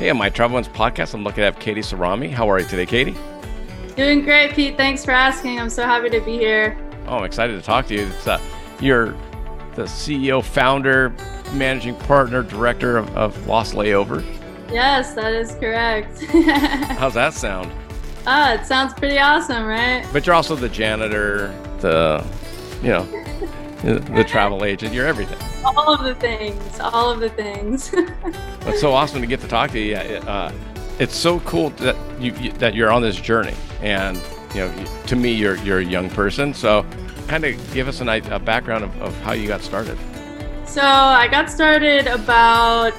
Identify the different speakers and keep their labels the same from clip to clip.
Speaker 1: Hey, on my Travel Wins podcast, I'm looking to have Katie Cerami. How are you today, Katie?
Speaker 2: Doing great, Pete. Thanks for asking. I'm so happy to be here.
Speaker 1: Oh, I'm excited to talk to you. Uh, you're the CEO, founder, managing partner, director of, of Lost Layover.
Speaker 2: Yes, that is correct.
Speaker 1: How's that sound?
Speaker 2: Ah, it sounds pretty awesome, right?
Speaker 1: But you're also the janitor, the, you know, the travel agent. You're everything.
Speaker 2: All of the things. All of the things.
Speaker 1: it's so awesome to get to talk to you. Uh, it's so cool that you, you, that you're on this journey, and you know, to me, you're you're a young person. So, kind of give us an, a background of, of how you got started.
Speaker 2: So I got started about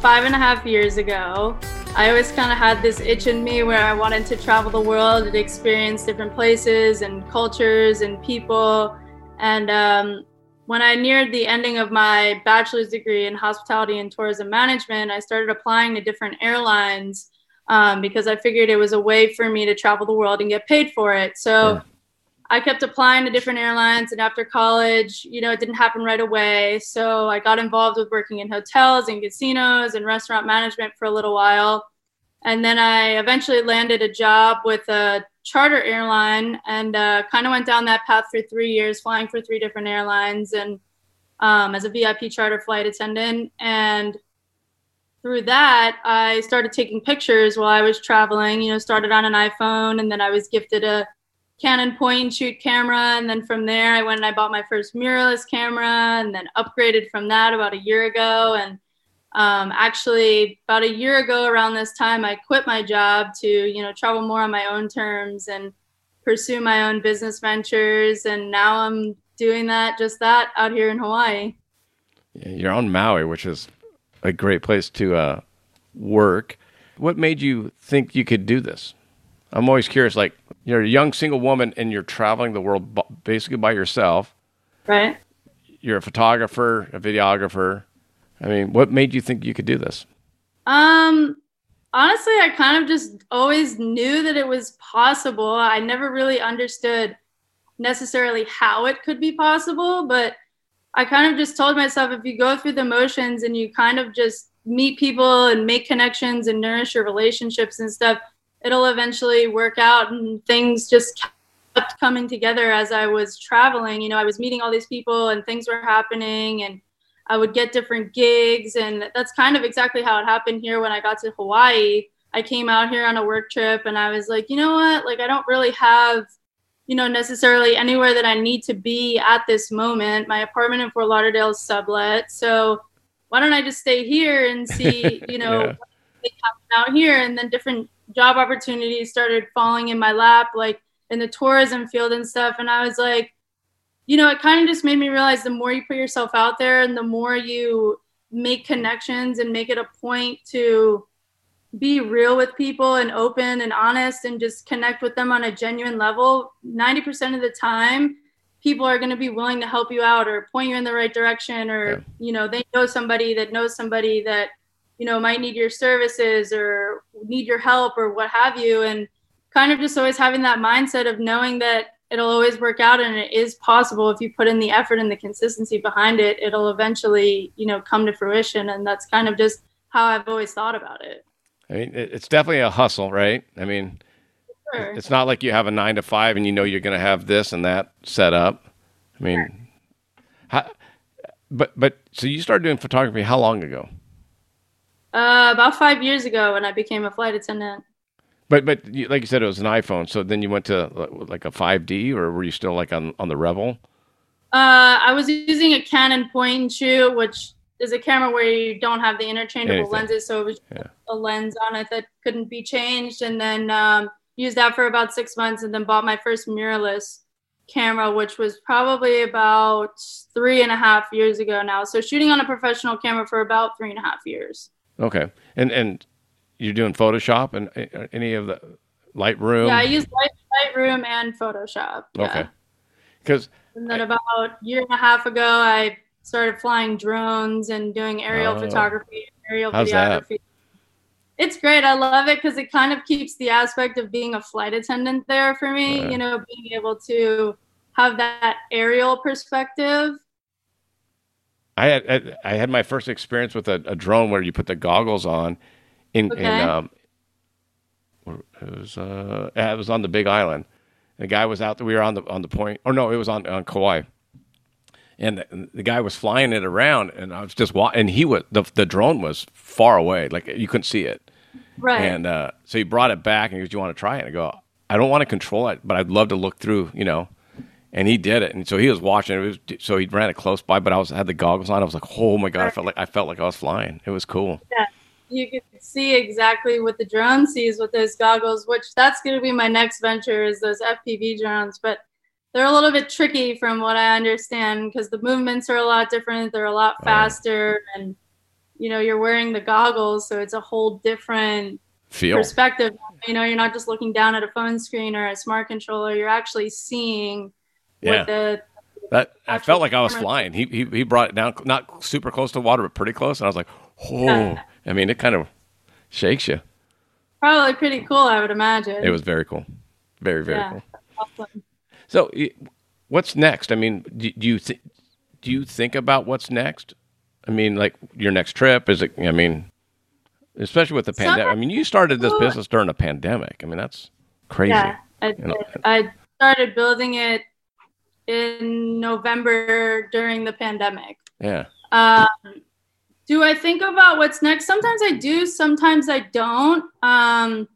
Speaker 2: five and a half years ago. I always kind of had this itch in me where I wanted to travel the world and experience different places and cultures and people. And um, when I neared the ending of my bachelor's degree in hospitality and tourism management, I started applying to different airlines um, because I figured it was a way for me to travel the world and get paid for it. So I kept applying to different airlines, and after college, you know, it didn't happen right away. So I got involved with working in hotels and casinos and restaurant management for a little while. And then I eventually landed a job with a charter airline and uh, kind of went down that path for three years, flying for three different airlines and um, as a VIP charter flight attendant. And through that, I started taking pictures while I was traveling. You know, started on an iPhone, and then I was gifted a Canon point and shoot camera. And then from there, I went and I bought my first mirrorless camera, and then upgraded from that about a year ago. And um, actually, about a year ago, around this time, I quit my job to you know travel more on my own terms and pursue my own business ventures. And now I'm doing that, just that, out here in Hawaii.
Speaker 1: You're on Maui, which is a great place to uh, work. What made you think you could do this? I'm always curious. Like you're a young single woman and you're traveling the world basically by yourself.
Speaker 2: Right.
Speaker 1: You're a photographer, a videographer. I mean, what made you think you could do this?
Speaker 2: Um, honestly, I kind of just always knew that it was possible. I never really understood necessarily how it could be possible, but I kind of just told myself if you go through the motions and you kind of just meet people and make connections and nourish your relationships and stuff, it'll eventually work out and things just kept coming together as I was traveling. You know, I was meeting all these people and things were happening and I would get different gigs and that's kind of exactly how it happened here when I got to Hawaii. I came out here on a work trip and I was like, you know what? Like I don't really have you know, necessarily anywhere that I need to be at this moment. My apartment in Fort Lauderdale is sublet. So why don't I just stay here and see, you know, yeah. out here? And then different job opportunities started falling in my lap, like in the tourism field and stuff. And I was like, you know, it kind of just made me realize the more you put yourself out there and the more you make connections and make it a point to be real with people and open and honest and just connect with them on a genuine level, 90% of the time, people are going to be willing to help you out or point you in the right direction or, yeah. you know, they know somebody that knows somebody that, you know, might need your services or need your help or what have you. And kind of just always having that mindset of knowing that it'll always work out and it is possible if you put in the effort and the consistency behind it, it'll eventually, you know, come to fruition. And that's kind of just how I've always thought about it.
Speaker 1: I mean, it's definitely a hustle, right? I mean, sure. it's not like you have a nine to five and you know you're going to have this and that set up. I mean, sure. how, but but so you started doing photography how long ago?
Speaker 2: Uh, about five years ago when I became a flight attendant.
Speaker 1: But but like you said, it was an iPhone. So then you went to like a 5D, or were you still like on on the Rebel?
Speaker 2: Uh, I was using a Canon point and shoot, which is a camera where you don't have the interchangeable Anything. lenses, so it was yeah. a lens on it that couldn't be changed, and then um, used that for about six months, and then bought my first mirrorless camera, which was probably about three and a half years ago now. So shooting on a professional camera for about three and a half years.
Speaker 1: Okay, and and you're doing Photoshop and uh, any of the Lightroom.
Speaker 2: Yeah, I use Light, Lightroom and Photoshop. Yeah.
Speaker 1: Okay, because
Speaker 2: And then about a year and a half ago, I started flying drones and doing aerial
Speaker 1: Oh.
Speaker 2: photography, aerial
Speaker 1: How's that?
Speaker 2: It's great. I love it because it kind of keeps the aspect of being a flight attendant there for me.
Speaker 1: Right.
Speaker 2: You know, being able to have that aerial perspective.
Speaker 1: I had I- I had my first experience with a, a drone where you put the goggles on, in in um, it was uh yeah, it was on the Big Island. The guy was out there. We were on the on the point. Or no, it was on on Kauai. And the, the guy was flying it around, and I was just wa- and he was the the drone was far away, like you couldn't see it.
Speaker 2: Right.
Speaker 1: And uh, so he brought it back and he goes, "You want to try it?" And I go, "I don't want to control it, but I'd love to look through, you know." And he did it, and so he was watching. It was so he ran it close by, but I was had the goggles on. I was like, "Oh my god!" I felt like I felt like I was flying. It was cool.
Speaker 2: You can see exactly what the drone sees with those goggles, which that's going to be my next venture is those FPV drones. But they're a little bit tricky from what I understand because the movements are a lot different. They're a lot faster, and you know you're wearing the goggles, so it's a whole different
Speaker 1: Feel
Speaker 2: perspective. You know, you're not just looking down at a phone screen or a smart controller. You're actually seeing
Speaker 1: yeah.
Speaker 2: what the
Speaker 1: That I felt like I was flying. He, he he brought it down, not super close to water, but pretty close, and I was like, "Oh!" I mean, it kind of shakes you.
Speaker 2: probably pretty cool. I would imagine.
Speaker 1: It was very cool, very very
Speaker 2: Yeah.
Speaker 1: cool.
Speaker 2: awesome.
Speaker 1: So, what's next? I mean, do, do you th- do you think about what's next? I mean, like your next trip is it? I mean, especially with the pandemic. I mean, you started this business during a pandemic. I mean, that's crazy.
Speaker 2: Yeah, I,
Speaker 1: You know,
Speaker 2: I started building it in November during the pandemic.
Speaker 1: Yeah.
Speaker 2: Um, do I think about what's next? Sometimes I do, sometimes I don't. Um,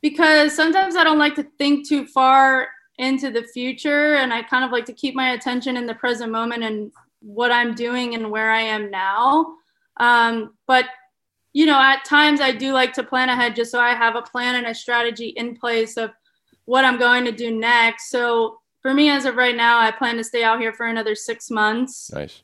Speaker 2: because sometimes I don't like to think too far into the future, and I kind of like to keep my attention in the present moment and what I'm doing and where I am now. Um, but you know, at times I do like to plan ahead just so I have a plan and a strategy in place of what I'm going to do next. So for me, as of right now, I plan to stay out here for another six months
Speaker 1: Nice.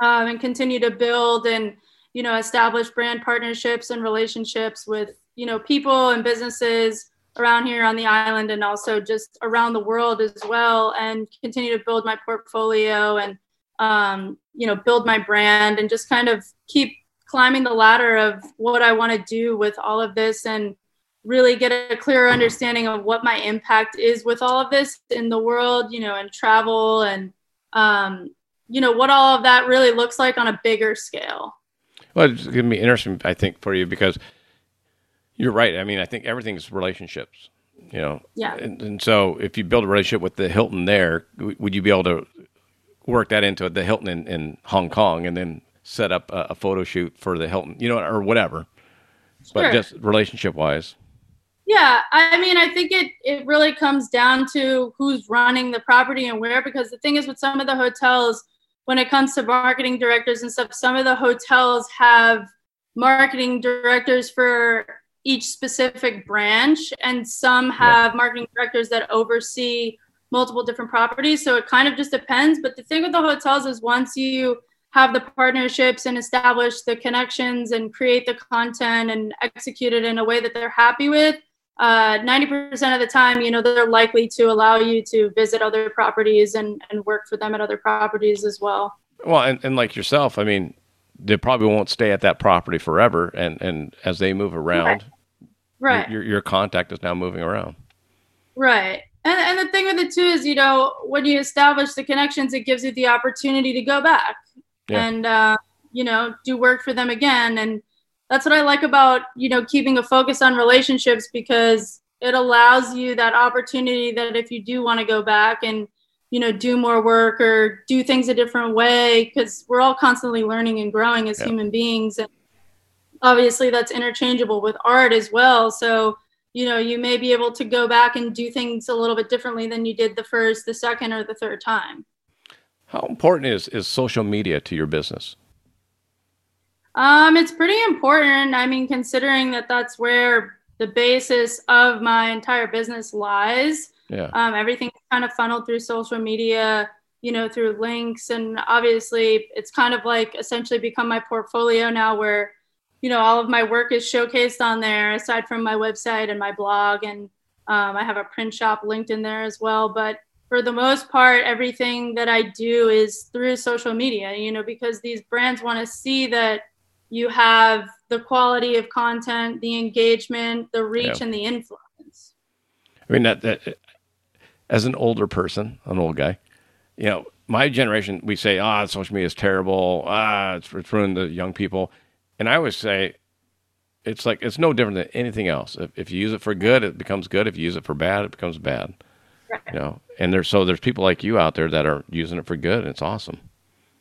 Speaker 2: Um, and continue to build and you know establish brand partnerships and relationships with you know people and businesses around here on the island and also just around the world as well and continue to build my portfolio and um, you know build my brand and just kind of keep climbing the ladder of what i want to do with all of this and really get a clearer understanding of what my impact is with all of this in the world you know and travel and um, you know what all of that really looks like on a bigger scale
Speaker 1: Well, it's going to be interesting, I think, for you because you're right. I mean, I think everything's relationships. You know.
Speaker 2: Yeah.
Speaker 1: And, and so, if you build a relationship with the Hilton there, would you be able to work that into the Hilton in, in Hong Kong and then set up a, a photo shoot for the Hilton, you know, or whatever?
Speaker 2: sure.
Speaker 1: But just relationship wise.
Speaker 2: yeah i mean i think it it really comes down to who's running the property and where because the thing is with some of the hotels when it comes to marketing directors and stuff some of the hotels have marketing directors for each specific branch and some have marketing directors that oversee multiple different properties. So it kind of just depends. But the thing with the hotels is once you have the partnerships and establish the connections and create the content and execute it in a way that they're happy with uh, 90% of the time you know they're likely to allow you to visit other properties and, and work for them at other properties as well
Speaker 1: Well, and, and like yourself, I mean, they probably won't stay at that property forever. And, and as they move around,
Speaker 2: right
Speaker 1: your, your contact is now moving around.
Speaker 2: Right. And, and the thing with it too is, you know, when you establish the connections, it gives you the opportunity to go back
Speaker 1: Yeah.
Speaker 2: and, uh, you know, do work for them again. And that's what I like about, you know, keeping a focus on relationships because it allows you that opportunity that if you do want to go back and, you know, do more work or do things a different way, because we're all constantly learning and growing as
Speaker 1: Yeah.
Speaker 2: human beings. And obviously that's interchangeable with art as well. So, you know, you may be able to go back and do things a little bit differently than you did the first, the second, or the third time.
Speaker 1: How important is, is social media to your business?
Speaker 2: Um, it's pretty important. I mean, considering that that's where the basis of my entire business lies.
Speaker 1: Yeah.
Speaker 2: Um, everything's kind of funneled through social media, you know, through links. And obviously, it's kind of like essentially become my portfolio now where, you know, all of my work is showcased on there aside from my website and my blog. And um, I have a print shop linked in there as well. But for the most part, everything that I do is through social media, you know, because these brands want to see that you have the quality of content, the engagement, the reach, and the influence.
Speaker 1: I mean that that as an older person, an old guy, you know, my generation, we say, ah, social media is terrible. Ah, it's, it's ruined the young people. And I always say, it's like it's no different than anything else. If, if you use it for good, it becomes good. If you use it for bad, it becomes bad.
Speaker 2: Right.
Speaker 1: You know, and there's so there's people like you out there that are using it for good. And it's awesome.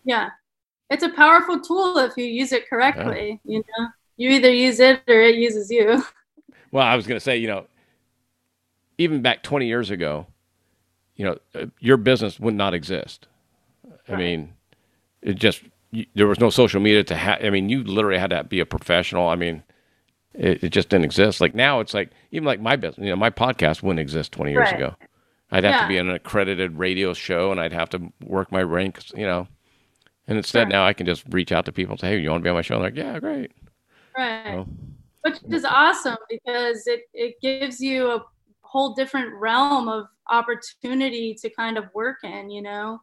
Speaker 2: Yeah. It's a powerful tool if you use it correctly. You know, you either use it or it uses you.
Speaker 1: Well, I was going to say, you know, even back 20 years ago, you know, uh, your business would not exist. I mean, it just you, there was no social media to have. I mean, you literally had to be a professional. I mean, it, it just didn't exist. Like now, it's like even like my business. You know, my podcast wouldn't exist 20 years
Speaker 2: Right.
Speaker 1: ago. I'd have to be on an accredited radio show, and I'd have to work my ranks. You know, and instead
Speaker 2: Sure.
Speaker 1: now I can just reach out to people and say, "Hey, you want to be on my show?" And they're like, "Yeah, great."
Speaker 2: Right.
Speaker 1: Well,
Speaker 2: Which is awesome because it, it gives you a whole different realm of opportunity to kind of work in, you know?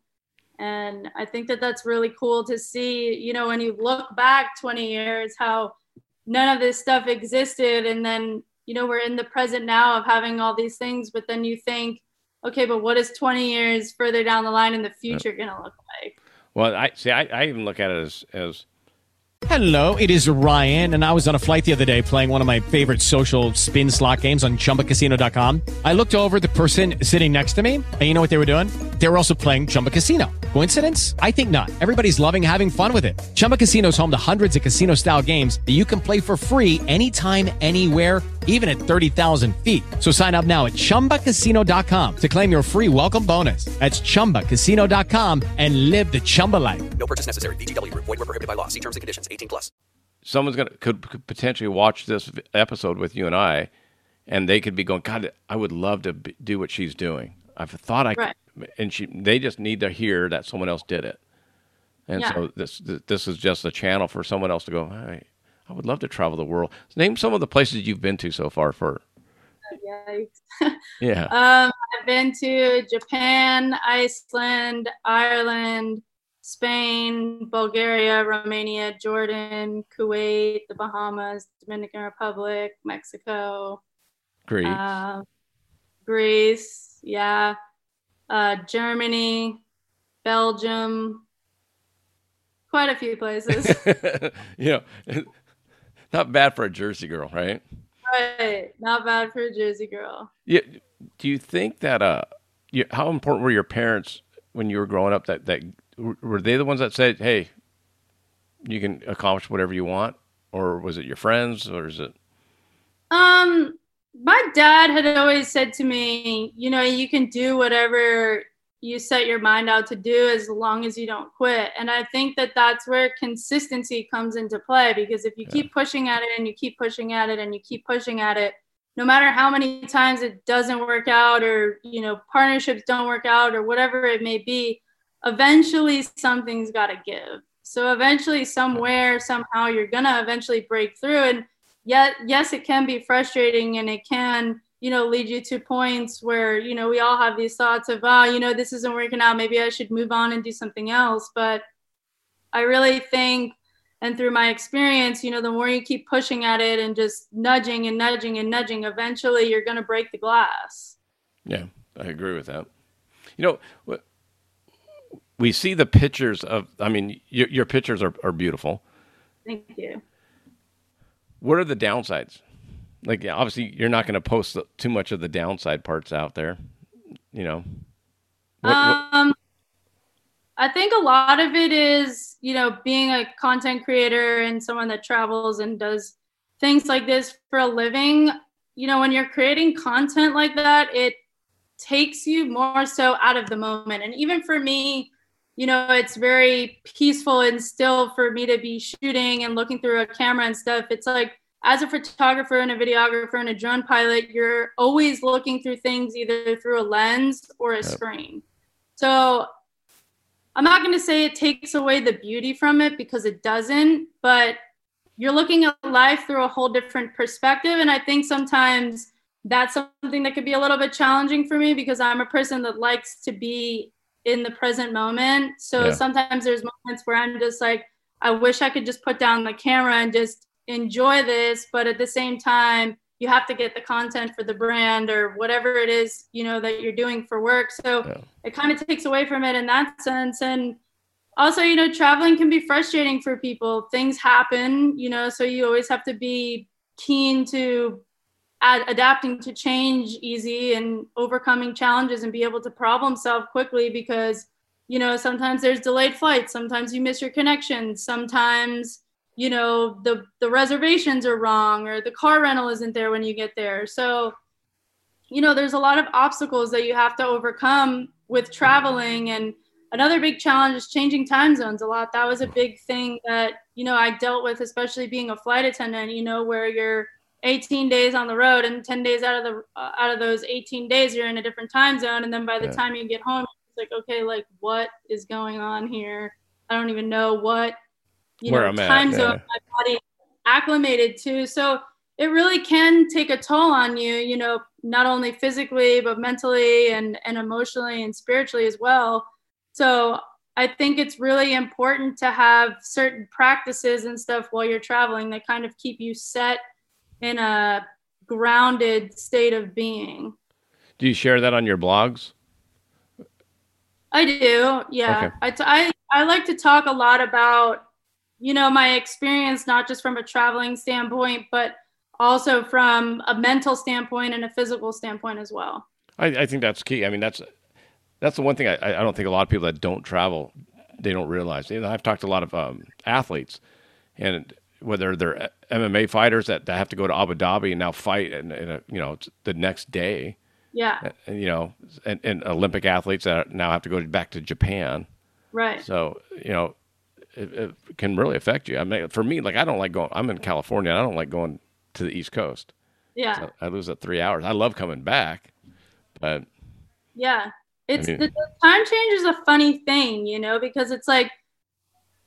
Speaker 2: And I think that that's really cool to see, you know, when you look back 20 years, how none of this stuff existed. And then, you know, we're in the present now of having all these things, but then you think, okay, but what is 20 years further down the line in the future going to look like?
Speaker 1: Well, I see. I, I even look at it as as
Speaker 3: Hello, it is Ryan, and I was on a flight the other day playing one of my favorite social spin slot games on chumbacasino.com. I looked over the person sitting next to me, and you know what they were doing? They were also playing Chumba Casino. Coincidence? I think not. Everybody's loving having fun with it. Chumba Casino is home to hundreds of casino style games that you can play for free anytime, anywhere, even at 30,000 feet. So sign up now at chumbacasino.com to claim your free welcome bonus. That's chumbacasino.com and live the Chumba life.
Speaker 4: No purchase necessary. VGW Group. Void were prohibited by law. See terms and conditions. 18 plus.
Speaker 1: someone's gonna could, could potentially watch this episode with you and I, and they could be going, God, I would love to b do what she's doing. I've thought I,
Speaker 2: Right.
Speaker 1: could, and she, they just need to hear that someone else did it, and
Speaker 2: Yeah.
Speaker 1: so this this is just a channel for someone else to go. Hey, I would love to travel the world. Name some of the places you've been to so far. For
Speaker 2: Yikes.
Speaker 1: yeah,
Speaker 2: Um, I've been to Japan, Iceland, Ireland, Spain, Bulgaria, Romania, Jordan, Kuwait, the Bahamas, Dominican Republic, Mexico,
Speaker 1: Greece.
Speaker 2: uh, Greece, yeah, uh, Germany, Belgium, quite a few places.
Speaker 1: know, not bad for a Jersey girl, right?
Speaker 2: right, not bad for a Jersey girl.
Speaker 1: Yeah. Do you think that uh, you, how important were your parents when you were growing up? That that were they the ones that said, "Hey, you can accomplish whatever you want," or was it your friends, or is it?
Speaker 2: Um, my dad had always said to me, you know, you can do whatever you set your mind out to do as long as you don't quit. And I think that that's where consistency comes into play because if you keep pushing at it and you keep pushing at it and you keep pushing at it, no matter how many times it doesn't work out or, you know, partnerships don't work out or whatever it may be, eventually something's got to give. So eventually, somewhere, somehow, you're going to eventually break through. And yet yes it can be frustrating and it can you know lead you to points where you know we all have these thoughts of oh you know this isn't working out maybe i should move on and do something else but i really think and through my experience you know the more you keep pushing at it and just nudging and nudging and nudging eventually you're going to break the glass
Speaker 1: Yeah, I agree with that. You know, we see the pictures of. I mean, your, your pictures are, are beautiful.
Speaker 2: thank you
Speaker 1: What are the downsides? Like, obviously, you're not going to post too much of the downside parts out there. You know. What, what,
Speaker 2: um, I think a lot of it is, you know, being a content creator and someone that travels and does things like this for a living. You know, when you're creating content like that, it takes you more so out of the moment. And even for me, you know, it's very peaceful and still for me to be shooting and looking through a camera and stuff. It's like as a photographer and a videographer and a drone pilot, you're always looking through things either through a lens or a screen. So I'm not going to say it takes away the beauty from it because it doesn't, but you're looking at life through a whole different perspective. And I think sometimes that's something that could be a little bit challenging for me because I'm a person that likes to be in the present moment. So
Speaker 1: Yeah.
Speaker 2: sometimes there's moments where I'm just like, I wish I could just put down the camera and just enjoy this. But at the same time, you have to get the content for the brand or whatever it is, you know, that you're doing for work. So
Speaker 1: Yeah.
Speaker 2: it kind of takes away from it in that sense. And also, you know, traveling can be frustrating for people. Things happen, you know, so you always have to be keen to ad- adapting to change easy and overcoming challenges and be able to problem solve quickly because you know sometimes there's delayed flights sometimes you miss your connections sometimes you know the the reservations are wrong or the car rental isn't there when you get there. So you know there's a lot of obstacles that you have to overcome with traveling. And another big challenge is changing time zones a lot. That was a big thing that you know i dealt with especially being a flight attendant you know where you're 18 days on the road and 10 days out of the uh, out of those 18 days you're in a different time zone. And then by the
Speaker 1: Yeah.
Speaker 2: time you get home it's like okay like what is going on here? I don't even know what you
Speaker 1: Where
Speaker 2: know
Speaker 1: I'm at,
Speaker 2: time
Speaker 1: yeah.
Speaker 2: zone my body acclimated to so it really can take a toll on you you know not only physically but mentally and and emotionally and spiritually as well so i think it's really important to have certain practices and stuff while you're traveling that kind of keep you set in a grounded state of being
Speaker 1: Do you share that on your blogs?
Speaker 2: I do. Yeah.
Speaker 1: Okay.
Speaker 2: I, t- I, I like to talk a lot about, you know, my experience, not just from a traveling standpoint, but also from a mental standpoint and a physical standpoint as well.
Speaker 1: I, I think that's key. I mean, that's that's the one thing I, I don't think a lot of people that don't travel they don't realize. You know, I've talked to a lot of um, athletes, and whether they're MMA fighters that, that have to go to Abu Dhabi and now fight, and, and you know the next day,
Speaker 2: Yeah.
Speaker 1: and, you know, and, and Olympic athletes that now have to go back to Japan.
Speaker 2: Right.
Speaker 1: So you know, it, it can really affect you. I mean, for me, like I don't like going. I'm in California. I don't like going to the East Coast.
Speaker 2: Yeah.
Speaker 1: I lose at three hours. I love coming back, but
Speaker 2: Yeah. It's
Speaker 1: mean-
Speaker 2: the, the time change is a funny thing, you know, because it's like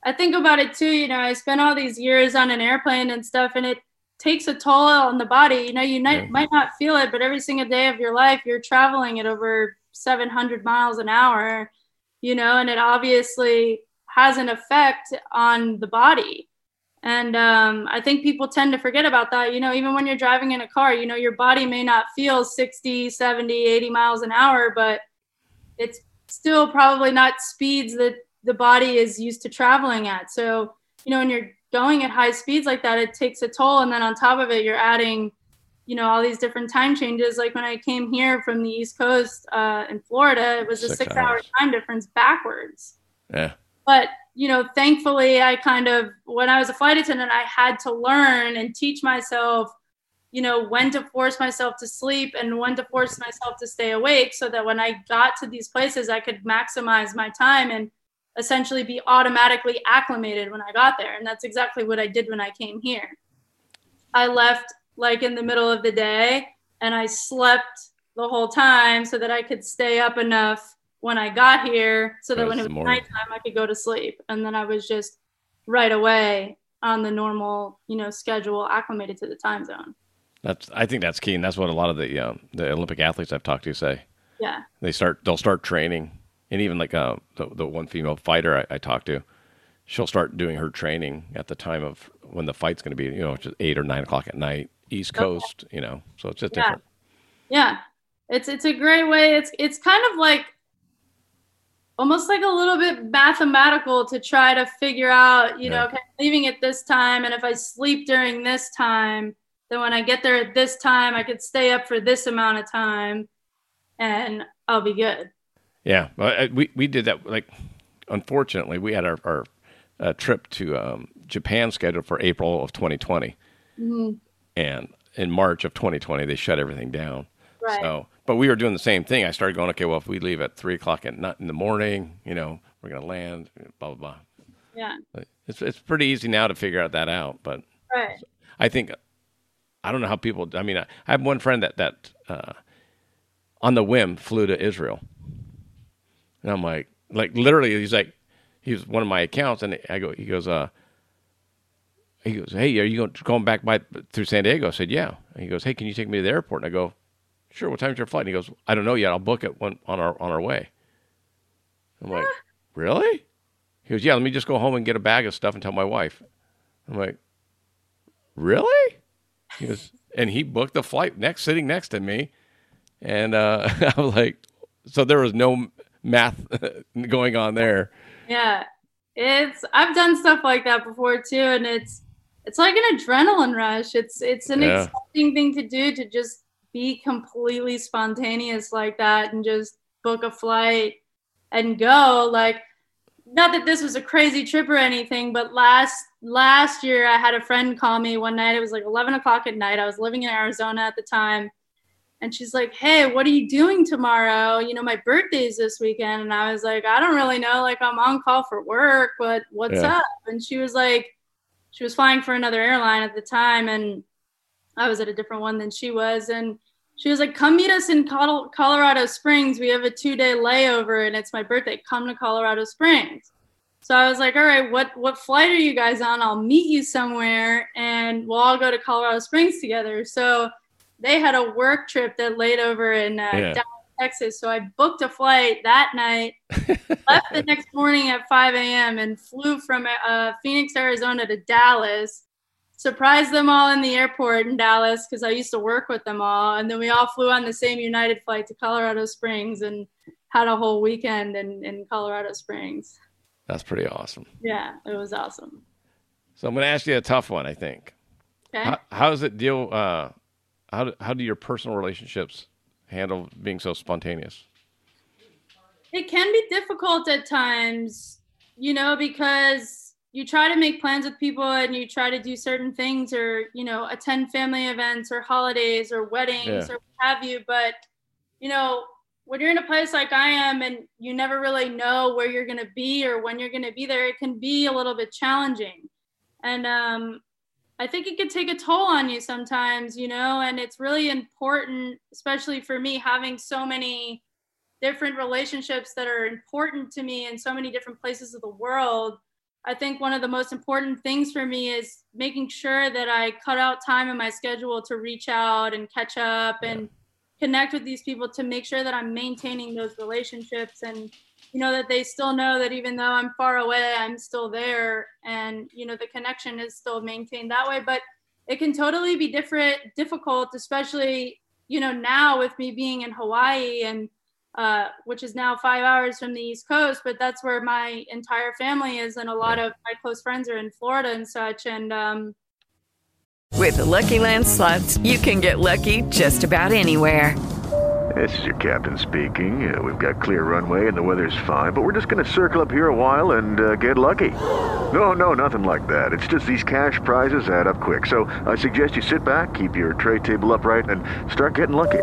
Speaker 2: I think about it too, you know, I spent all these years on an airplane and stuff and it takes a toll on the body. You know, you might,
Speaker 1: Yeah.
Speaker 2: might not feel it, but every single day of your life you're traveling at over 700 miles an hour, you know, and it obviously has an effect on the body. And um, I think people tend to forget about that. You know, even when you're driving in a car, you know, your body may not feel 60, 70, 80 miles an hour, but it's still probably not speeds that the body is used to traveling at. So, you know, when you're going at high speeds like that, it takes a toll. And then on top of it, you're adding, you know, all these different time changes. Like when I came here from the East Coast uh, in Florida, it was a
Speaker 1: Six
Speaker 2: six hour time difference backwards
Speaker 1: yeah,
Speaker 2: but you know thankfully i kind of when i was a flight attendant i had to learn and teach myself you know when to force myself to sleep and when to force myself to stay awake so that when i got to these places i could maximize my time and essentially be automatically acclimated when i got there. And that's exactly what i did when i came here. I left like in the middle of the day and i slept the whole time so that i could stay up enough when i got here so that when it was
Speaker 1: morning.
Speaker 2: nighttime i could go to sleep and then i was just right away on the normal you know schedule acclimated to the time zone
Speaker 1: that's. I think that's key, and that's what a lot of the um, the Olympic athletes I've talked to say.
Speaker 2: yeah
Speaker 1: They start. They'll start training, and even like uh, the the one female fighter I, I talked to, she'll start doing her training at the time of when the fight's going to be. You know, just eight or nine o'clock at night, East Coast. You know, so it's just
Speaker 2: Yeah.
Speaker 1: different.
Speaker 2: yeah it's it's a great way it's it's kind of like almost like a little bit mathematical to try to figure out you know okay I'm leaving at this time and if i sleep during this time then when i get there at this time i could stay up for this amount of time and i'll be good
Speaker 1: Yeah, well, we we did that. Like, unfortunately, we had our our uh, trip to um, Japan scheduled for April of 2020, and in March of 2020 they shut everything down.
Speaker 2: Right
Speaker 1: So, but we were doing the same thing. I started going, okay, well, if we leave at three o'clock at night in the morning, you know, we're gonna land, blah blah blah.
Speaker 2: yeah
Speaker 1: It's it's pretty easy now to figure out that out, but
Speaker 2: right
Speaker 1: I think I don't know how people. I mean, I, I have one friend that that uh, on the whim flew to Israel, and I'm like, like literally, he's like, he's one of my accounts, and I go, he goes, uh, he goes, hey, are you going, back by through San Diego? I said, yeah. And he goes, hey, can you take me to the airport? And I go, sure. What time's your flight? And he goes, I don't know yet. I'll book it when, on our on our way. I'm like, really? He goes, yeah. Let me just go home and get a bag of stuff and tell my wife. I'm like, really? He goes, and he booked the flight next, sitting next to me, and uh, I was like, so there was no math going on there.
Speaker 2: Yeah. It's I've done stuff like that before too and it's it's like an adrenaline rush. It's it's an
Speaker 1: Yeah.
Speaker 2: exciting thing to do to just be completely spontaneous like that and just book a flight and go like not that this was a crazy trip or anything, but last last year I had a friend call me one night. It was like eleven o'clock at night. I was living in Arizona at the time. And she's like, Hey, what are you doing tomorrow? You know, my birthday's this weekend. And I was like, I don't really know. Like, I'm on call for work, but what's
Speaker 1: Yeah.
Speaker 2: up? And she was like, She was flying for another airline at the time. And I was at a different one than she was. And she was like, Come meet us in Colorado Springs. We have a two day layover and it's my birthday. Come to Colorado Springs. So I was like, all right, what what flight are you guys on? I'll meet you somewhere and we'll all go to Colorado Springs together. So they had a work trip that laid over in uh,
Speaker 1: Yeah.
Speaker 2: Dallas, Texas. So I booked a flight that night, left the next morning at 5 a.m. and flew from uh, Phoenix, Arizona to Dallas. Surprised them all in the airport in Dallas because I used to work with them all. And then we all flew on the same United flight to Colorado Springs and had a whole weekend in, in Colorado Springs.
Speaker 1: That's pretty awesome.
Speaker 2: Yeah, it was awesome.
Speaker 1: So I'm going to ask you a tough one. I think.
Speaker 2: Okay.
Speaker 1: How, how does it deal? Uh, how do, how do your personal relationships handle being so spontaneous?
Speaker 2: it can be difficult at times, you know, because you try to make plans with people and you try to do certain things or, you know, attend family events or holidays or weddings
Speaker 1: Yeah.
Speaker 2: or what have you. But, you know, when you're in a place like I am and you never really know where you're going to be or when you're going to be there, it can be a little bit challenging. And um, I think it could take a toll on you sometimes, you know, and it's really important, especially for me, having so many different relationships that are important to me in so many different places of the world. I think one of the most important things for me is making sure that I cut out time in my schedule to reach out and catch up and connect with these people to make sure that I'm maintaining those relationships and you know that they still know that even though I'm far away, I'm still there and you know the connection is still maintained that way. But it can totally be different, difficult, especially you know now with me being in Hawaii and uh, which is now five hours from the East Coast, but that's where my entire family is, and a lot of my close friends are in Florida and such. And um,
Speaker 5: With the Lucky Land slots, you can get lucky just about anywhere.
Speaker 6: This is your captain speaking. Uh, we've got clear runway and the weather's fine, but we're just going to circle up here a while and uh, get lucky. No, no, nothing like that. It's just these cash prizes add up quick. So I suggest you sit back, keep your tray table upright, and start getting lucky.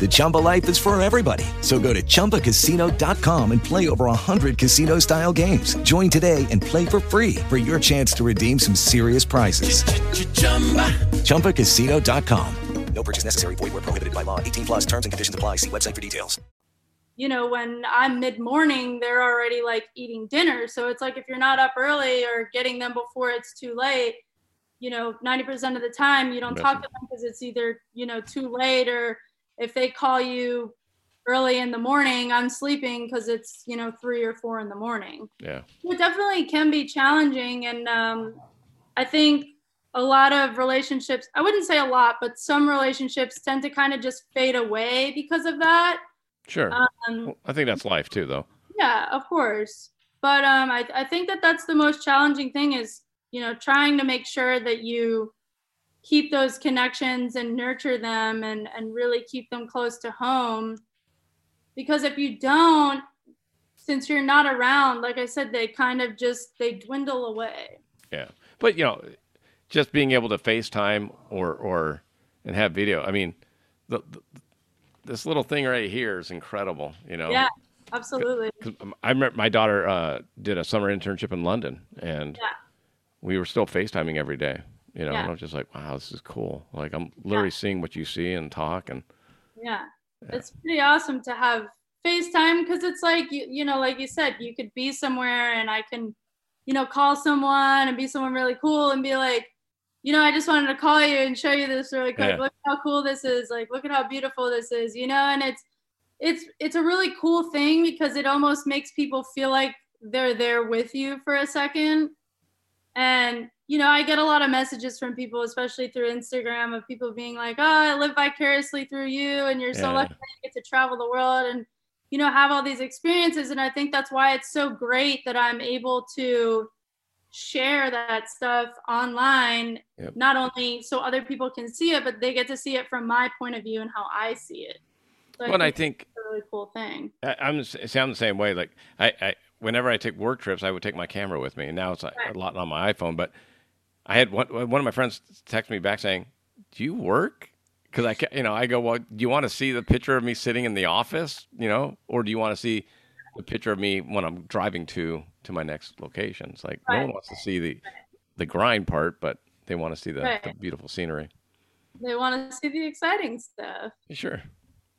Speaker 7: The Chumba life is for everybody. So go to ChumbaCasino.com and play over 100 casino style games. Join today and play for free for your chance to redeem some serious prizes. ChumbaCasino.com.
Speaker 4: No purchase necessary. Void where prohibited by law. 18 plus terms and conditions apply. See website for details.
Speaker 2: you know, when I'm mid morning, they're already like eating dinner. So it's like if you're not up early or getting them before it's too late, you know, 90% of the time you don't talk to them because it's either, you know, too late or if they call you early in the morning, I'm sleeping because it's, you know, three or four in the morning.
Speaker 1: Yeah.
Speaker 2: It definitely can be challenging. And um, I think a lot of relationships, I wouldn't say a lot, but some relationships tend to kind of just fade away because of that.
Speaker 1: Sure.
Speaker 2: Um,
Speaker 1: Well, I think that's life too, though.
Speaker 2: yeah, of course. But um, I, I think that that's the most challenging thing is, you know, trying to make sure that you keep those connections and nurture them and, and really keep them close to home. because if you don't, since you're not around, like I said, they kind of just they dwindle away.
Speaker 1: Yeah, but you know, just being able to FaceTime or or and have video. I mean, the, the this little thing right here is incredible. You know.
Speaker 2: Yeah, absolutely.
Speaker 1: I remember my daughter uh, did a summer internship in London, and
Speaker 2: Yeah.
Speaker 1: we were still FaceTiming every day. You know,
Speaker 2: Yeah.
Speaker 1: and I'm just like, wow, this is cool. Like I'm literally seeing what you see and talk, and
Speaker 2: Yeah. It's pretty awesome to have FaceTime because it's like you you know, like you said, you could be somewhere and I can, you know, call someone and be someone really cool and be like, you know, I just wanted to call you and show you this really quick.
Speaker 1: Yeah.
Speaker 2: Look how cool this is. Like, look at how beautiful this is, you know, and it's it's it's a really cool thing because it almost makes people feel like they're there with you for a second. And you know, I get a lot of messages from people, especially through Instagram, of people being like, "Oh, I live vicariously through you, and you're so lucky that you get to travel the world and you know have all these experiences." And I think that's why it's so great that I'm able to share that stuff online,
Speaker 1: Yep.
Speaker 2: not only so other people can see it, but they get to see it from my point of view and how I see it. So
Speaker 1: Well, I think-
Speaker 2: it's a really cool thing.
Speaker 1: I, I'm sound the same way. Like I, I, whenever I take work trips, I would take my camera with me, and now it's like a lot on my iPhone. But I had one one of my friends text me back saying, "Do you work?" Because I, you know, I go, "Well, do you want to see the picture of me sitting in the office, you know, or do you want to see the picture of me when I'm driving to to my next location?" It's like no one wants to see the the grind part, but they want to see the, the beautiful scenery.
Speaker 2: They want to see the exciting stuff.
Speaker 1: Sure.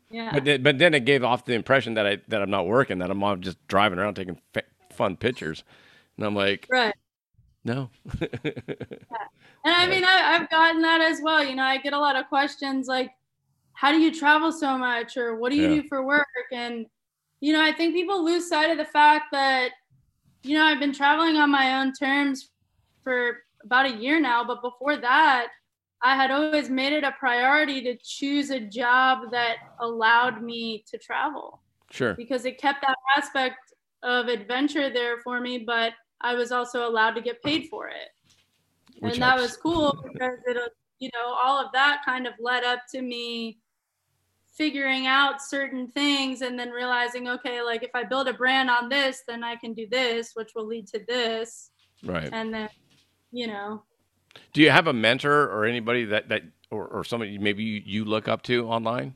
Speaker 2: Yeah.
Speaker 1: But then, but then it gave off the impression that I that I'm not working, that I'm just driving around taking fa- fun pictures, and I'm like,
Speaker 2: right.
Speaker 1: No.
Speaker 2: And I mean, I, I've gotten that as well. You know, I get a lot of questions like, how do you travel so much? Or what do you
Speaker 1: Yeah.
Speaker 2: do for work? And, you know, I think people lose sight of the fact that, you know, I've been traveling on my own terms for about a year now. But before that, I had always made it a priority to choose a job that allowed me to travel
Speaker 1: Sure.
Speaker 2: because it kept that aspect of adventure there for me, but I was also allowed to get paid for it.
Speaker 1: Which
Speaker 2: and that was cool because it, you know, all of that kind of led up to me figuring out certain things and then realizing, okay, like if I build a brand on this, then I can do this, which will lead to this.
Speaker 1: Right.
Speaker 2: And then, you know,
Speaker 1: Do you have a mentor or anybody that that or, or somebody maybe you, you look up to online?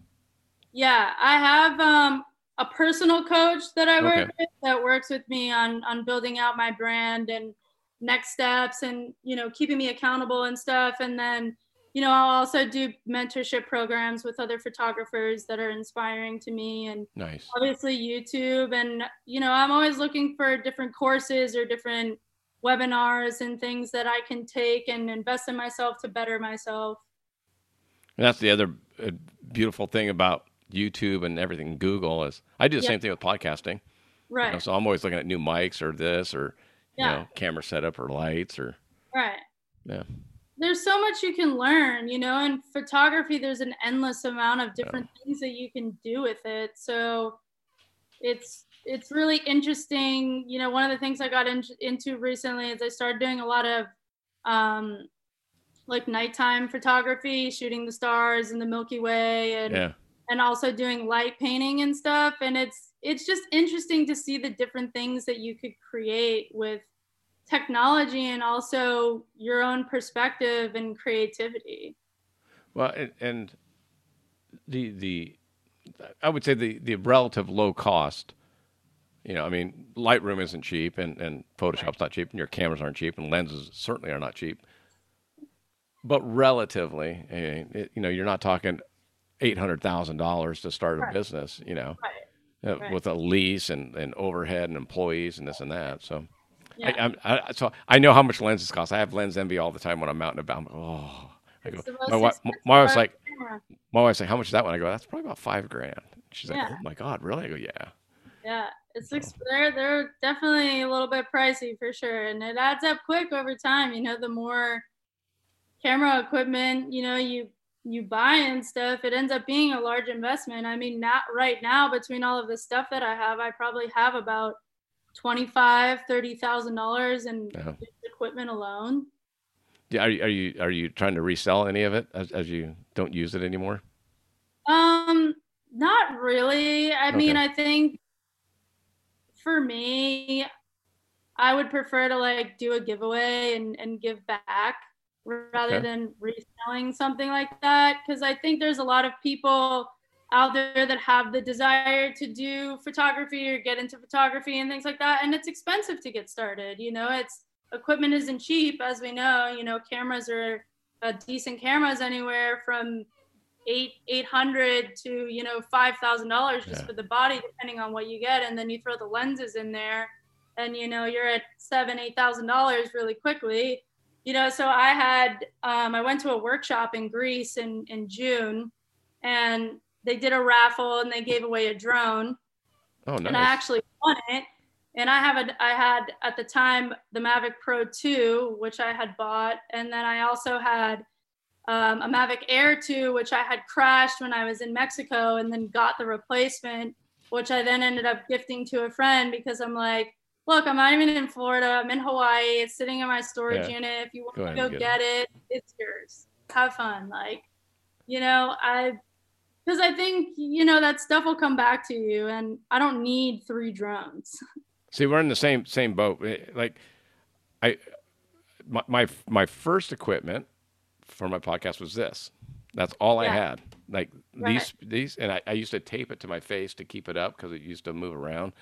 Speaker 2: Yeah, I have um, a personal coach that I work
Speaker 1: Okay.
Speaker 2: with that works with me on on building out my brand and next steps and you know keeping me accountable and stuff. And then you know I'll also do mentorship programs with other photographers that are inspiring to me and
Speaker 1: Nice.
Speaker 2: obviously YouTube and you know I'm always looking for different courses or different webinars and things that I can take and invest in myself to better myself.
Speaker 1: And that's the other uh, beautiful thing about YouTube and everything. Google is I do the
Speaker 2: Yeah.
Speaker 1: same thing with podcasting. you know,
Speaker 2: Right.
Speaker 1: so I'm always looking at new mics or this or you know camera setup or lights or
Speaker 2: Right.
Speaker 1: yeah.
Speaker 2: there's so much you can learn, you know, in photography, there's an endless amount of different things that you can do with it. So it's, it's really interesting. You know, one of the things I got in, into recently is I started doing a lot of, um, like nighttime photography, shooting the stars in the Milky Way and,
Speaker 1: Yeah.
Speaker 2: And also doing light painting and stuff. And it's, it's just interesting to see the different things that you could create with technology and also your own perspective and creativity.
Speaker 1: Well, and, and the the I would say the the relative low cost. You know, I mean, Lightroom isn't cheap, and and Photoshop's not cheap, and your cameras aren't cheap, and lenses certainly are not cheap. But relatively, eh, you know, you're not talking eight hundred thousand dollars to start a
Speaker 2: Right.
Speaker 1: business. You know, uh,
Speaker 2: Right.
Speaker 1: with a lease and, and overhead and employees and this and that. So.
Speaker 2: Yeah.
Speaker 1: I, I, so I know how much lenses cost. I have lens envy all the time when I'm out and about. I'm like, oh, I go,
Speaker 2: It's the most
Speaker 1: my, wife, my wife's like,
Speaker 2: camera.
Speaker 1: my wife's like, how much is that one? I go, that's probably about five grand. She's like,
Speaker 2: Yeah.
Speaker 1: oh my god, really? I go, yeah.
Speaker 2: Yeah, it's ex- they're they're definitely a little bit pricey for sure, and it adds up quick over time. You know, the more camera equipment you know you you buy and stuff, it ends up being a large investment. I mean, not right now between all of the stuff that I have, I probably have about twenty five, thirty thousand dollars in just equipment alone.
Speaker 1: Yeah, are you are you are you trying to resell any of it as, as you don't use it anymore?
Speaker 2: Um, Not really. I mean, I think for me, I would prefer to like do a giveaway and, and give back rather
Speaker 1: Okay.
Speaker 2: than reselling something like that. Cause I think there's a lot of people out there that have the desire to do photography or get into photography and things like that. And it's expensive to get started. You know, it's equipment isn't cheap, as we know. You know, cameras are uh, decent cameras anywhere from eight eight hundred to you know five thousand dollars just
Speaker 1: Yeah.
Speaker 2: for the body, depending on what you get, and then you throw the lenses in there, and you know you're at seven eight thousand dollars really quickly. You know, so I had um, I went to a workshop in Greece in in June, and they did a raffle and they gave away a drone
Speaker 1: Oh, nice.
Speaker 2: and I actually won it. And I have a, I had at the time the Mavic Pro 2, which I had bought, and then I also had um, a Mavic Air 2, which I had crashed when I was in Mexico, and then got the replacement, which I then ended up gifting to a friend because I'm like, look, I'm not even in Florida, I'm in Hawaii, it's sitting in my storage
Speaker 1: Yeah.
Speaker 2: unit. If you want
Speaker 1: Go
Speaker 2: to go get,
Speaker 1: get
Speaker 2: it, it's yours. Have fun, like, you know, I because I think you know that stuff will come back to you, and I don't need three drones.
Speaker 1: See, we're in the same same boat. Eh, Like, I my my, my first equipment for my podcast was this. That's all I had. Like
Speaker 2: Right.
Speaker 1: these these, and I, I used to tape it to my face to keep it up because it used to move around.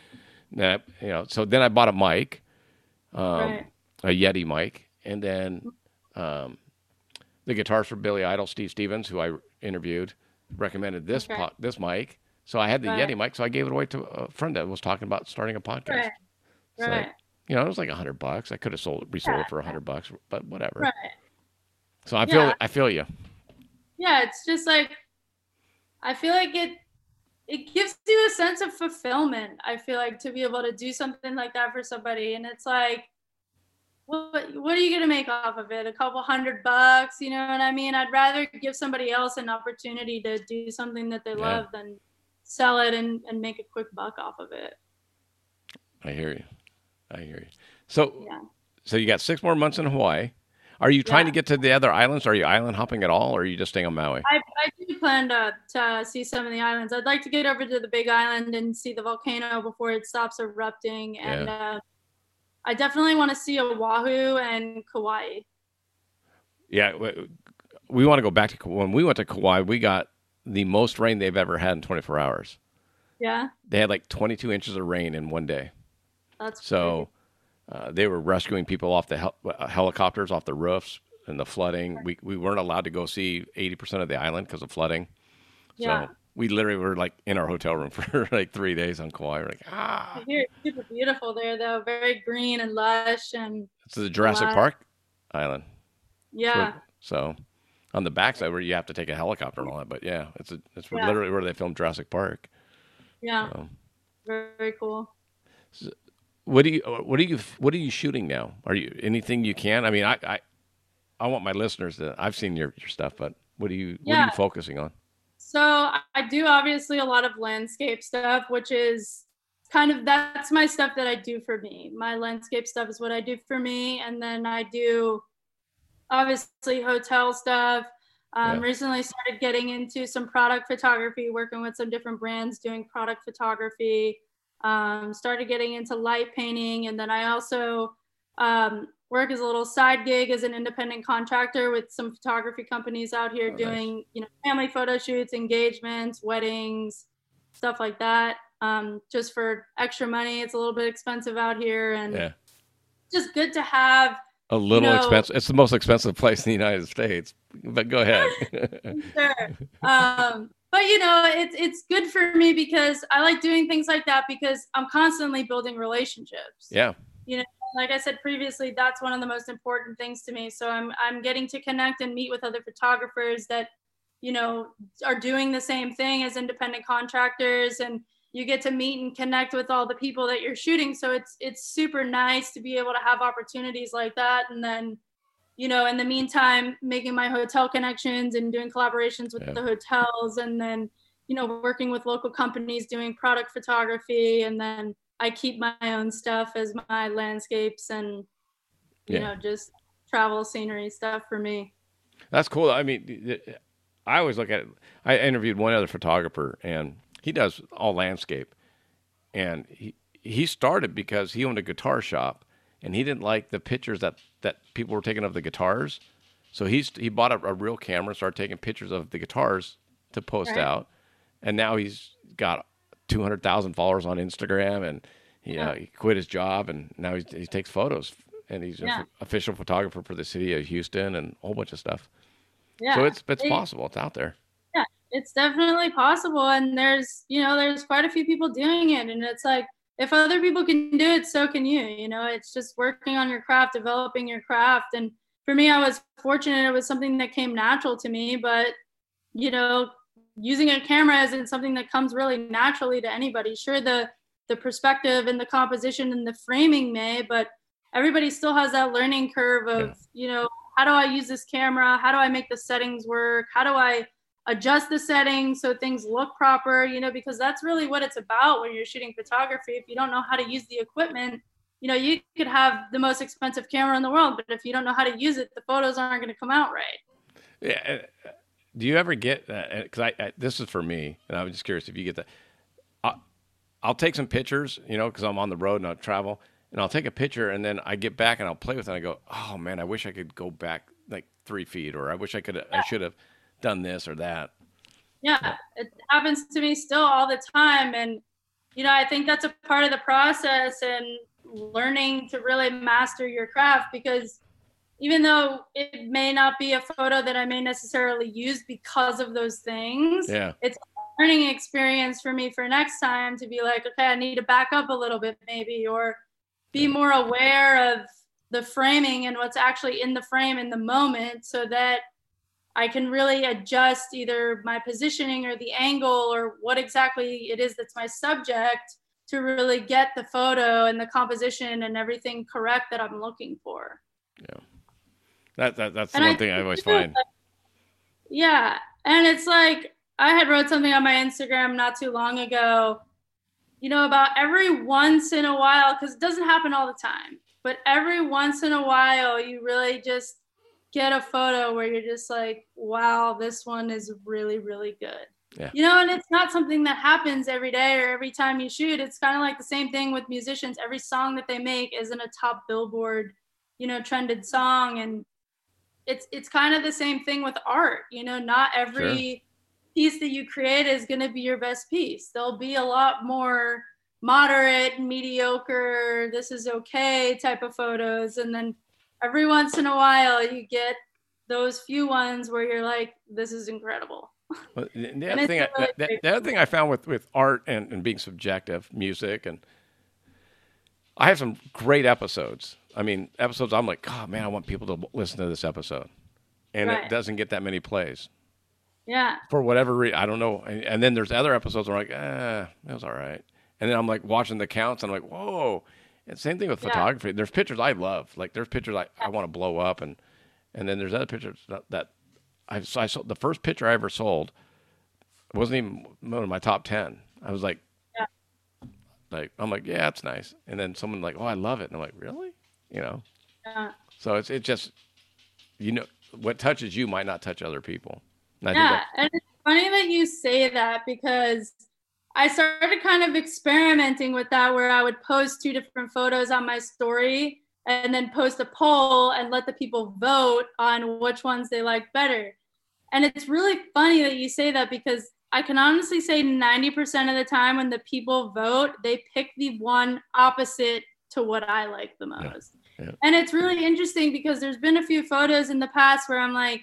Speaker 1: That you know. So then I bought a mic, um,
Speaker 2: Right.
Speaker 1: a Yeti mic, and then um, the guitars for Billy Idol, Steve Stevens, who I interviewed, recommended this
Speaker 2: Okay.
Speaker 1: po- this mic. So I had the
Speaker 2: Right.
Speaker 1: Yeti mic, so I gave it away to a friend that was talking about starting a podcast.
Speaker 2: Right.
Speaker 1: So,
Speaker 2: Right.
Speaker 1: you know, it was like a hundred bucks. I could have sold resold
Speaker 2: Yeah.
Speaker 1: it for a hundred bucks, but whatever.
Speaker 2: Right.
Speaker 1: So I feel
Speaker 2: Yeah.
Speaker 1: I feel you.
Speaker 2: Yeah, it's just like I feel like it it gives you a sense of fulfillment. I feel like to be able to do something like that for somebody, and it's like, what what are you gonna make off of it? A couple hundred bucks, you know what I mean? I'd rather give somebody else an opportunity to do something that they
Speaker 1: Yeah.
Speaker 2: love than sell it and, and make a quick buck off of it.
Speaker 1: I hear you. I hear you. So
Speaker 2: Yeah.
Speaker 1: so you got six more months in Hawaii. Are you trying
Speaker 2: Yeah.
Speaker 1: to get to the other islands? Are you island hopping at all, or are you just staying on Maui?
Speaker 2: I, I do plan to, to see some of the islands. I'd like to get over to the Big Island and see the volcano before it stops erupting. And uh, I definitely want to see Oahu and Kauai.
Speaker 1: Yeah, we want to go back to when we went to Kauai. We got the most rain they've ever had in 24 hours.
Speaker 2: Yeah,
Speaker 1: They had like 22 inches of rain in one day.
Speaker 2: that's
Speaker 1: So uh, they were rescuing people off the hel- uh, helicopters off the roofs and the flooding. We we weren't allowed to go see 80% of the island because of flooding.
Speaker 2: Yeah.
Speaker 1: So we literally were like in our hotel room for like three days on Kauai. We're like, ah,
Speaker 2: it's super beautiful there, though. Very green and lush, and
Speaker 1: it's the Jurassic
Speaker 2: alive.
Speaker 1: Park island.
Speaker 2: yeah,
Speaker 1: So on the backside where you have to take a helicopter and all that, but yeah, it's a, it's
Speaker 2: Yeah.
Speaker 1: literally where they filmed Jurassic Park.
Speaker 2: yeah,
Speaker 1: So.
Speaker 2: very, very cool.
Speaker 1: What do you what are you what are you shooting now? Are you anything you can? I mean, I I, I want my listeners to. I've seen your, your stuff, but what are you what are you focusing on?
Speaker 2: So I I do obviously a lot of landscape stuff, which is kind of that's my stuff that I do for me. My landscape stuff is what I do for me, and then I do obviously hotel stuff. Um,
Speaker 1: Yeah.
Speaker 2: Recently started getting into some product photography, working with some different brands doing product photography. Um, started getting into light painting, and then I also um, work as a little side gig as an independent contractor with some photography companies out here
Speaker 1: Oh, nice.
Speaker 2: doing, you know, family photo shoots, engagements, weddings, stuff like that. Um, just for extra money. It's a little bit expensive out here, and
Speaker 1: Yeah,
Speaker 2: just good to have
Speaker 1: a little
Speaker 2: know-
Speaker 1: expensive. It's the most expensive place in the United States. But go ahead.
Speaker 2: sure. Um, but you know, it's it's good for me because I like doing things like that because I'm constantly building relationships.
Speaker 1: yeah,
Speaker 2: You know, like I said previously, that's one of the most important things to me. So I'm I'm getting to connect and meet with other photographers that, you know, are doing the same thing as independent contractors and you get to meet and connect with all the people that you're shooting. So it's it's super nice to be able to have opportunities like that and then you know, in the meantime, making my hotel connections and doing collaborations with
Speaker 1: Yeah.
Speaker 2: the hotels, and then, you know, working with local companies doing product photography, and then I keep my own stuff as my landscapes and, you
Speaker 1: Yeah.
Speaker 2: know, just travel scenery stuff for me.
Speaker 1: that's cool. I mean, I always look at it. I interviewed one other photographer, and he does all landscape, and he he started because he owned a guitar shop, and he didn't like the pictures that that people were taking of the guitars, so he's he bought a, a real camera, started taking pictures of the guitars to post
Speaker 2: Right.
Speaker 1: out, and now he's got two hundred thousand followers on Instagram, and he, uh, he quit his job, and now he's, he takes photos, and he's an
Speaker 2: Yeah.
Speaker 1: official photographer for the city of Houston, and a whole bunch of stuff.
Speaker 2: Yeah.
Speaker 1: So it's it's
Speaker 2: It-
Speaker 1: possible. It's out there.
Speaker 2: yeah it's definitely possible and there's you know there's quite a few people doing it and it's like if other people can do it so can you you know? It's just working on your craft developing your craft. And for me i was fortunate it was something that came natural to me but you know using a camera isn't something that comes really naturally to anybody. Sure the the perspective and the composition and the framing may but everybody still has that learning curve of you know how do i use this camera? How do i make the settings work? How do i adjust the settings so things look proper you know because that's really what it's about when you're shooting photography if you don't know how to use the equipment you know you could have the most expensive camera in the world but if you don't know how to use it the photos aren't going to come out right
Speaker 1: Yeah. uh, Do you ever get that? Because I, I this is for me, and I'm just curious if you get that. I'll, I'll take some pictures, you know, because I'm on the road and I travel, and I'll take a picture, and then I get back and I'll play with it. and I go, oh man, I wish I could go back like three feet, or I wish I could, I should have done this or that.
Speaker 2: yeah it happens to me still all the time and you know i think that's a part of the process and learning to really master your craft because even though it may not be a photo that i may necessarily use because of those things
Speaker 1: Yeah.
Speaker 2: it's a learning experience for me for next time to be like okay i need to back up a little bit maybe or be more aware of the framing and what's actually in the frame in the moment so that I can really adjust either my positioning or the angle or what exactly it is that's my subject to really get the photo and the composition and everything correct that I'm looking for. Yeah.
Speaker 1: That, that that's the
Speaker 2: And I
Speaker 1: one thing I always find.
Speaker 2: like, Yeah. And it's like I had wrote something on my Instagram not too long ago, you know, about every once in a while, because it doesn't happen all the time, but every once in a while, you really just get a photo where you're just like, wow, this one is really, really good.
Speaker 1: Yeah.
Speaker 2: You know, and it's not something that happens every day or every time you shoot. It's kind of like the same thing with musicians. Every song that they make isn't a top billboard, you know, trended song. And it's it's kind of the same thing with art. You know, not every piece that you create is going to be your best piece. There'll be a lot more moderate, mediocre, this is okay type of photos, and then every once in a while you get those few ones where you're like, this is incredible.
Speaker 1: But the the other thing, I,
Speaker 2: really
Speaker 1: the, the other thing I found with, with art and, and being subjective, music, and I have some great episodes. I mean, episodes I'm like, oh man, I want people to listen to this episode, and
Speaker 2: Right.
Speaker 1: it doesn't get that many plays
Speaker 2: Yeah.
Speaker 1: for whatever reason. I don't know. And, and then there's other episodes where I'm like, eh, that was all right. And then I'm like watching the counts, and I'm like, whoa. And same thing with
Speaker 2: Yeah.
Speaker 1: photography. There's pictures I love. Like there's pictures I, I want to blow up, and and then there's other pictures that, that I, so I sold. The first picture I ever sold wasn't even one of my top ten. I was like,
Speaker 2: Yeah.
Speaker 1: like I'm like, yeah, it's nice. And then someone like, oh, I love it, and I'm like, really? You know.
Speaker 2: Yeah.
Speaker 1: So it's it just, you know, what touches you might not touch other people. And I think
Speaker 2: yeah, and it's funny that you say that because I started kind of experimenting with that where I would post two different photos on my story and then post a poll and let the people vote on which ones they like better. And it's really funny that you say that because I can honestly say 90% of the time when the people vote, they pick the one opposite to what I like the most.
Speaker 1: yeah.
Speaker 2: And it's really interesting because there's been a few photos in the past where I'm like,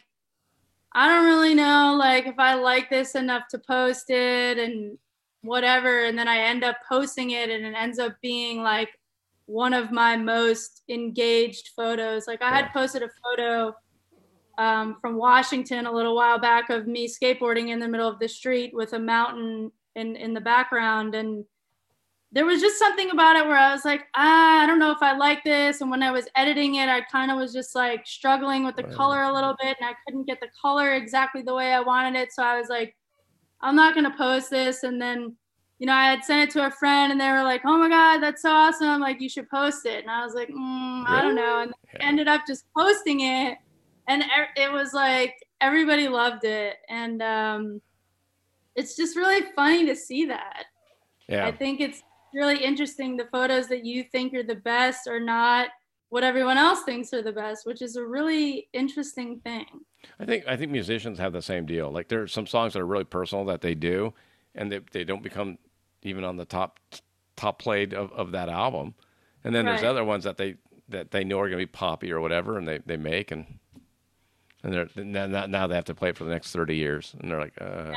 Speaker 2: I don't really know like if I like this enough to post it and whatever and then I end up posting it and it ends up being like one of my most engaged photos. Like I had posted a photo um, from Washington a little while back of me skateboarding in the middle of the street with a mountain in in the background and there was just something about it where I was like, ah, I don't know if I like this. And when I was editing it, I kind of was just like struggling with the color a little bit and I couldn't get the color exactly the way I wanted it. So I was like, I'm not going to post this. And then, you know, I had sent it to a friend and they were like, oh my God, that's so awesome. Like, you should post it. And I was like, mm, I don't know. And I ended up just posting it. And it was like, everybody loved it. And, um, it's just really funny to see that.
Speaker 1: Yeah.
Speaker 2: I think it's really interesting the photos that you think are the best are not what everyone else thinks are the best, which is a really interesting thing.
Speaker 1: I think I think musicians have the same deal. Like there are some songs that are really personal that they do, and they they don't become even on the top top played of, of that album. And then there's other ones that they that they know are going to be poppy or whatever, and they, they make and and they're now, now- they have to play it for the next thirty years, and they're like, uh.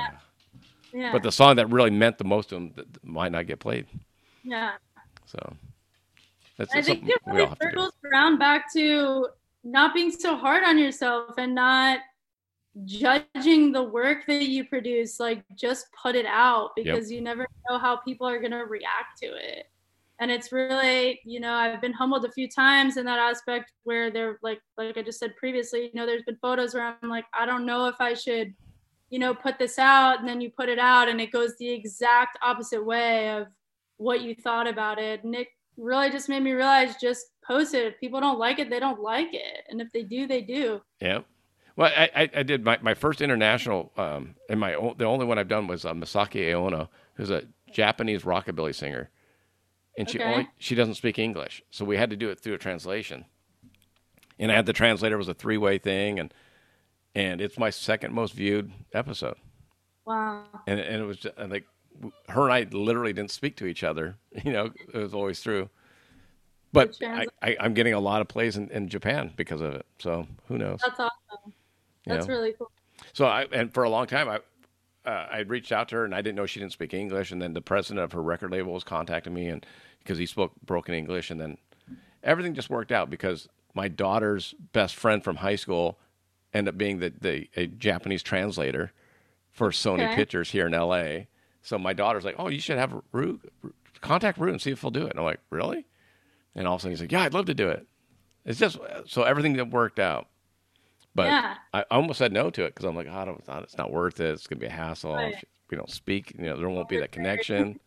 Speaker 2: Yeah.
Speaker 1: but the song that really meant the most to them th- th- might not get played.
Speaker 2: yeah.
Speaker 1: So that's
Speaker 2: I think it really
Speaker 1: all have to do.
Speaker 2: circles around back to not being so hard on yourself and not judging the work that you produce. Like just put it out
Speaker 1: Yep.
Speaker 2: because you never know how people are gonna react to it. And it's really, you know, I've been humbled a few times in that aspect where they're like, like I just said previously, you know, there's been photos where I'm like, I don't know if I should, you know, put this out, and then you put it out, and it goes the exact opposite way of what you thought about it. And it really just made me realize just post it. If people don't like it, they don't like it. And if they do, they do.
Speaker 1: Yeah. Well, I, I, did my, my first international, um, and my the only one I've done was uh, Masaki Aono, who's a Japanese rockabilly singer, and she
Speaker 2: Okay.
Speaker 1: only she doesn't speak English, so we had to do it through a translation. And I had the translator it was a three way thing, and and it's my second most viewed episode,
Speaker 2: Wow.
Speaker 1: and and it was just, like her and I literally didn't speak to each other, you know, it was always through. But I, I'm getting a lot of plays in, in Japan because of it. So who knows?
Speaker 2: That's awesome.
Speaker 1: You
Speaker 2: That's
Speaker 1: know?
Speaker 2: really cool.
Speaker 1: So I and for a long time I uh, I reached out to her and I didn't know she didn't speak English and then the president of her record label was contacting me and because he spoke broken English and then everything just worked out because my daughter's best friend from high school ended up being the, the a Japanese translator for Sony
Speaker 2: Okay.
Speaker 1: Pictures here in LA. So my daughter's like, "Oh, you should have Rue contact Rue and see if he'll do it." And I'm like, "Really?" And all of a sudden he's like, "Yeah, I'd love to do it." It's just so everything that worked out. But
Speaker 2: Yeah.
Speaker 1: I almost said no to it because I'm like, oh, I don't, it's not- it's not worth it. It's gonna be a hassle.
Speaker 2: Right.
Speaker 1: If we don't speak, you know, there won't be that connection.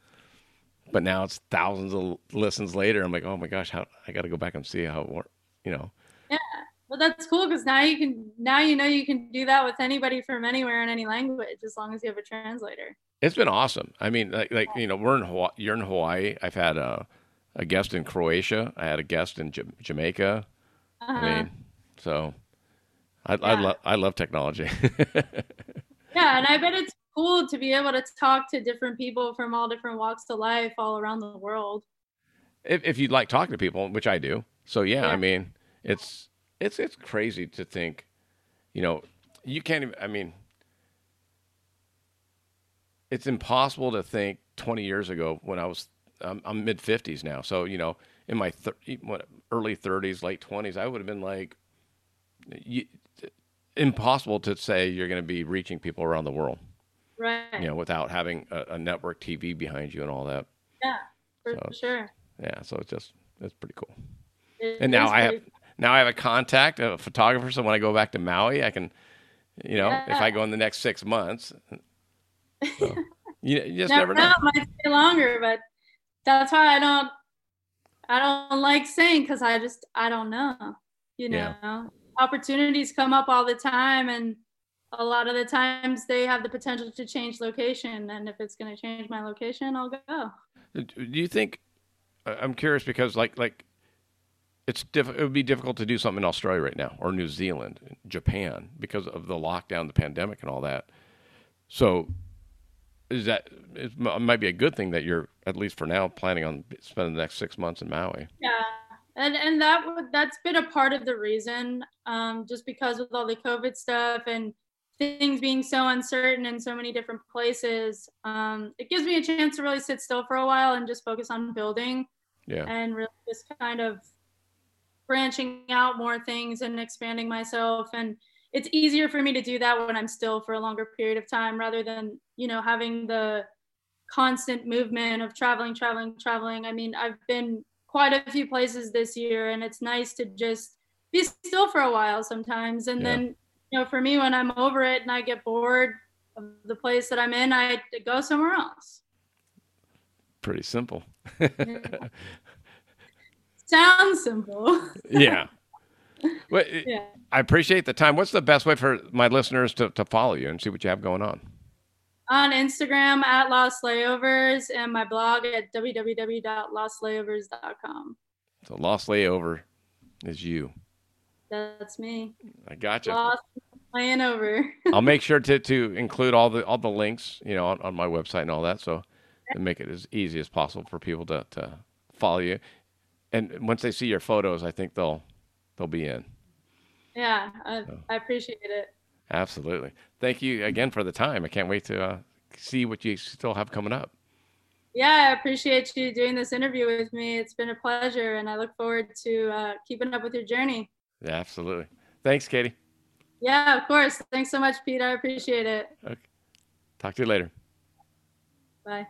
Speaker 1: but now it's thousands of listens later. I'm like, oh my gosh, how I got to go back and see how it worked, You know,
Speaker 2: Yeah. Well, that's cool because now you can now you know you can do that with anybody from anywhere in any language as long as you have a translator.
Speaker 1: It's been awesome. I mean, like, like you know, we're in Hawaii, you're in Hawaii. I've had a a guest in Croatia. I had a guest in Ja- Jamaica.
Speaker 2: Uh-huh.
Speaker 1: I mean, so I I
Speaker 2: Yeah.
Speaker 1: love I love technology.
Speaker 2: Yeah, and I bet it's cool to be able to talk to different people from all different walks of life all around the world.
Speaker 1: if if you like talking to people, which I do. So yeah, I mean, it's it's it's crazy to think, you know, you can't even. I mean, it's impossible to think 20 years ago when I was I'm, I'm mid 50s now. So you know, in my thir- what, early 30s, late 20s, I would have been like, you, impossible to say you're going to be reaching people around the world,
Speaker 2: Right.
Speaker 1: you know, without having a, a network TV behind you and all that.
Speaker 2: Yeah, for
Speaker 1: So-
Speaker 2: sure.
Speaker 1: Yeah, so it's just it's pretty cool.
Speaker 2: It
Speaker 1: And now I have
Speaker 2: pretty-
Speaker 1: now I have a contact, a photographer. So when I go back to Maui, I can, you know, if I go in the next six months, so, you, you just
Speaker 2: never
Speaker 1: never know.
Speaker 2: might stay longer, but that's why I don't. I don't like saying because I just I don't know. You know,
Speaker 1: Yeah.
Speaker 2: opportunities come up all the time, and a lot of the times they have the potential to change location. And if it's going to change my location, I'll go.
Speaker 1: Uh, do you think? I'm curious because like like it's diff- it would be difficult to do something in Australia right now or New Zealand, Japan because of the lockdown, the pandemic, and all that. So is that it might be a good thing that you're at least for now planning on spending the next six months in Maui.
Speaker 2: Yeah, and and that that's been a part of the reason, um, just because with all the COVID stuff and things being so uncertain in so many different places, um, it gives me a chance to really sit still for a while and just focus on building
Speaker 1: Yeah.
Speaker 2: and really just kind of branching out more things and expanding myself and it's easier for me to do that when i'm still for a longer period of time rather than you know having the constant movement of traveling traveling traveling i mean i've been quite a few places this year and it's nice to just be still for a while sometimes and
Speaker 1: Yeah.
Speaker 2: then you know for me when i'm over it and i get bored of the place that i'm in i go somewhere else
Speaker 1: Pretty simple.
Speaker 2: sounds simple
Speaker 1: yeah. Well,
Speaker 2: Yeah.
Speaker 1: I appreciate the time. What's the best way for my listeners to, to follow you and see what you have going on?
Speaker 2: on Instagram at Lost Layovers and my blog at www.lostlayovers.com.
Speaker 1: So Lost Layover is you.
Speaker 2: That's me.
Speaker 1: I gotcha.
Speaker 2: Lost laying over.
Speaker 1: I'll make sure to, to include all the all the links, you know, on, on my website and all that, so to make it as easy as possible for people to, to follow you. And once they see your photos, I think they'll they'll be in.
Speaker 2: yeah, I, I appreciate it.
Speaker 1: Absolutely. Thank you again for the time. I can't wait to uh, see what you still have coming up.
Speaker 2: Yeah, I appreciate you doing this interview with me. It's been a pleasure, and I look forward to uh, keeping up with your journey.
Speaker 1: Yeah, absolutely. Thanks, Katie.
Speaker 2: Yeah, of course. Thanks so much, Pete. I appreciate it.
Speaker 1: Okay. Talk to you later.
Speaker 2: Bye.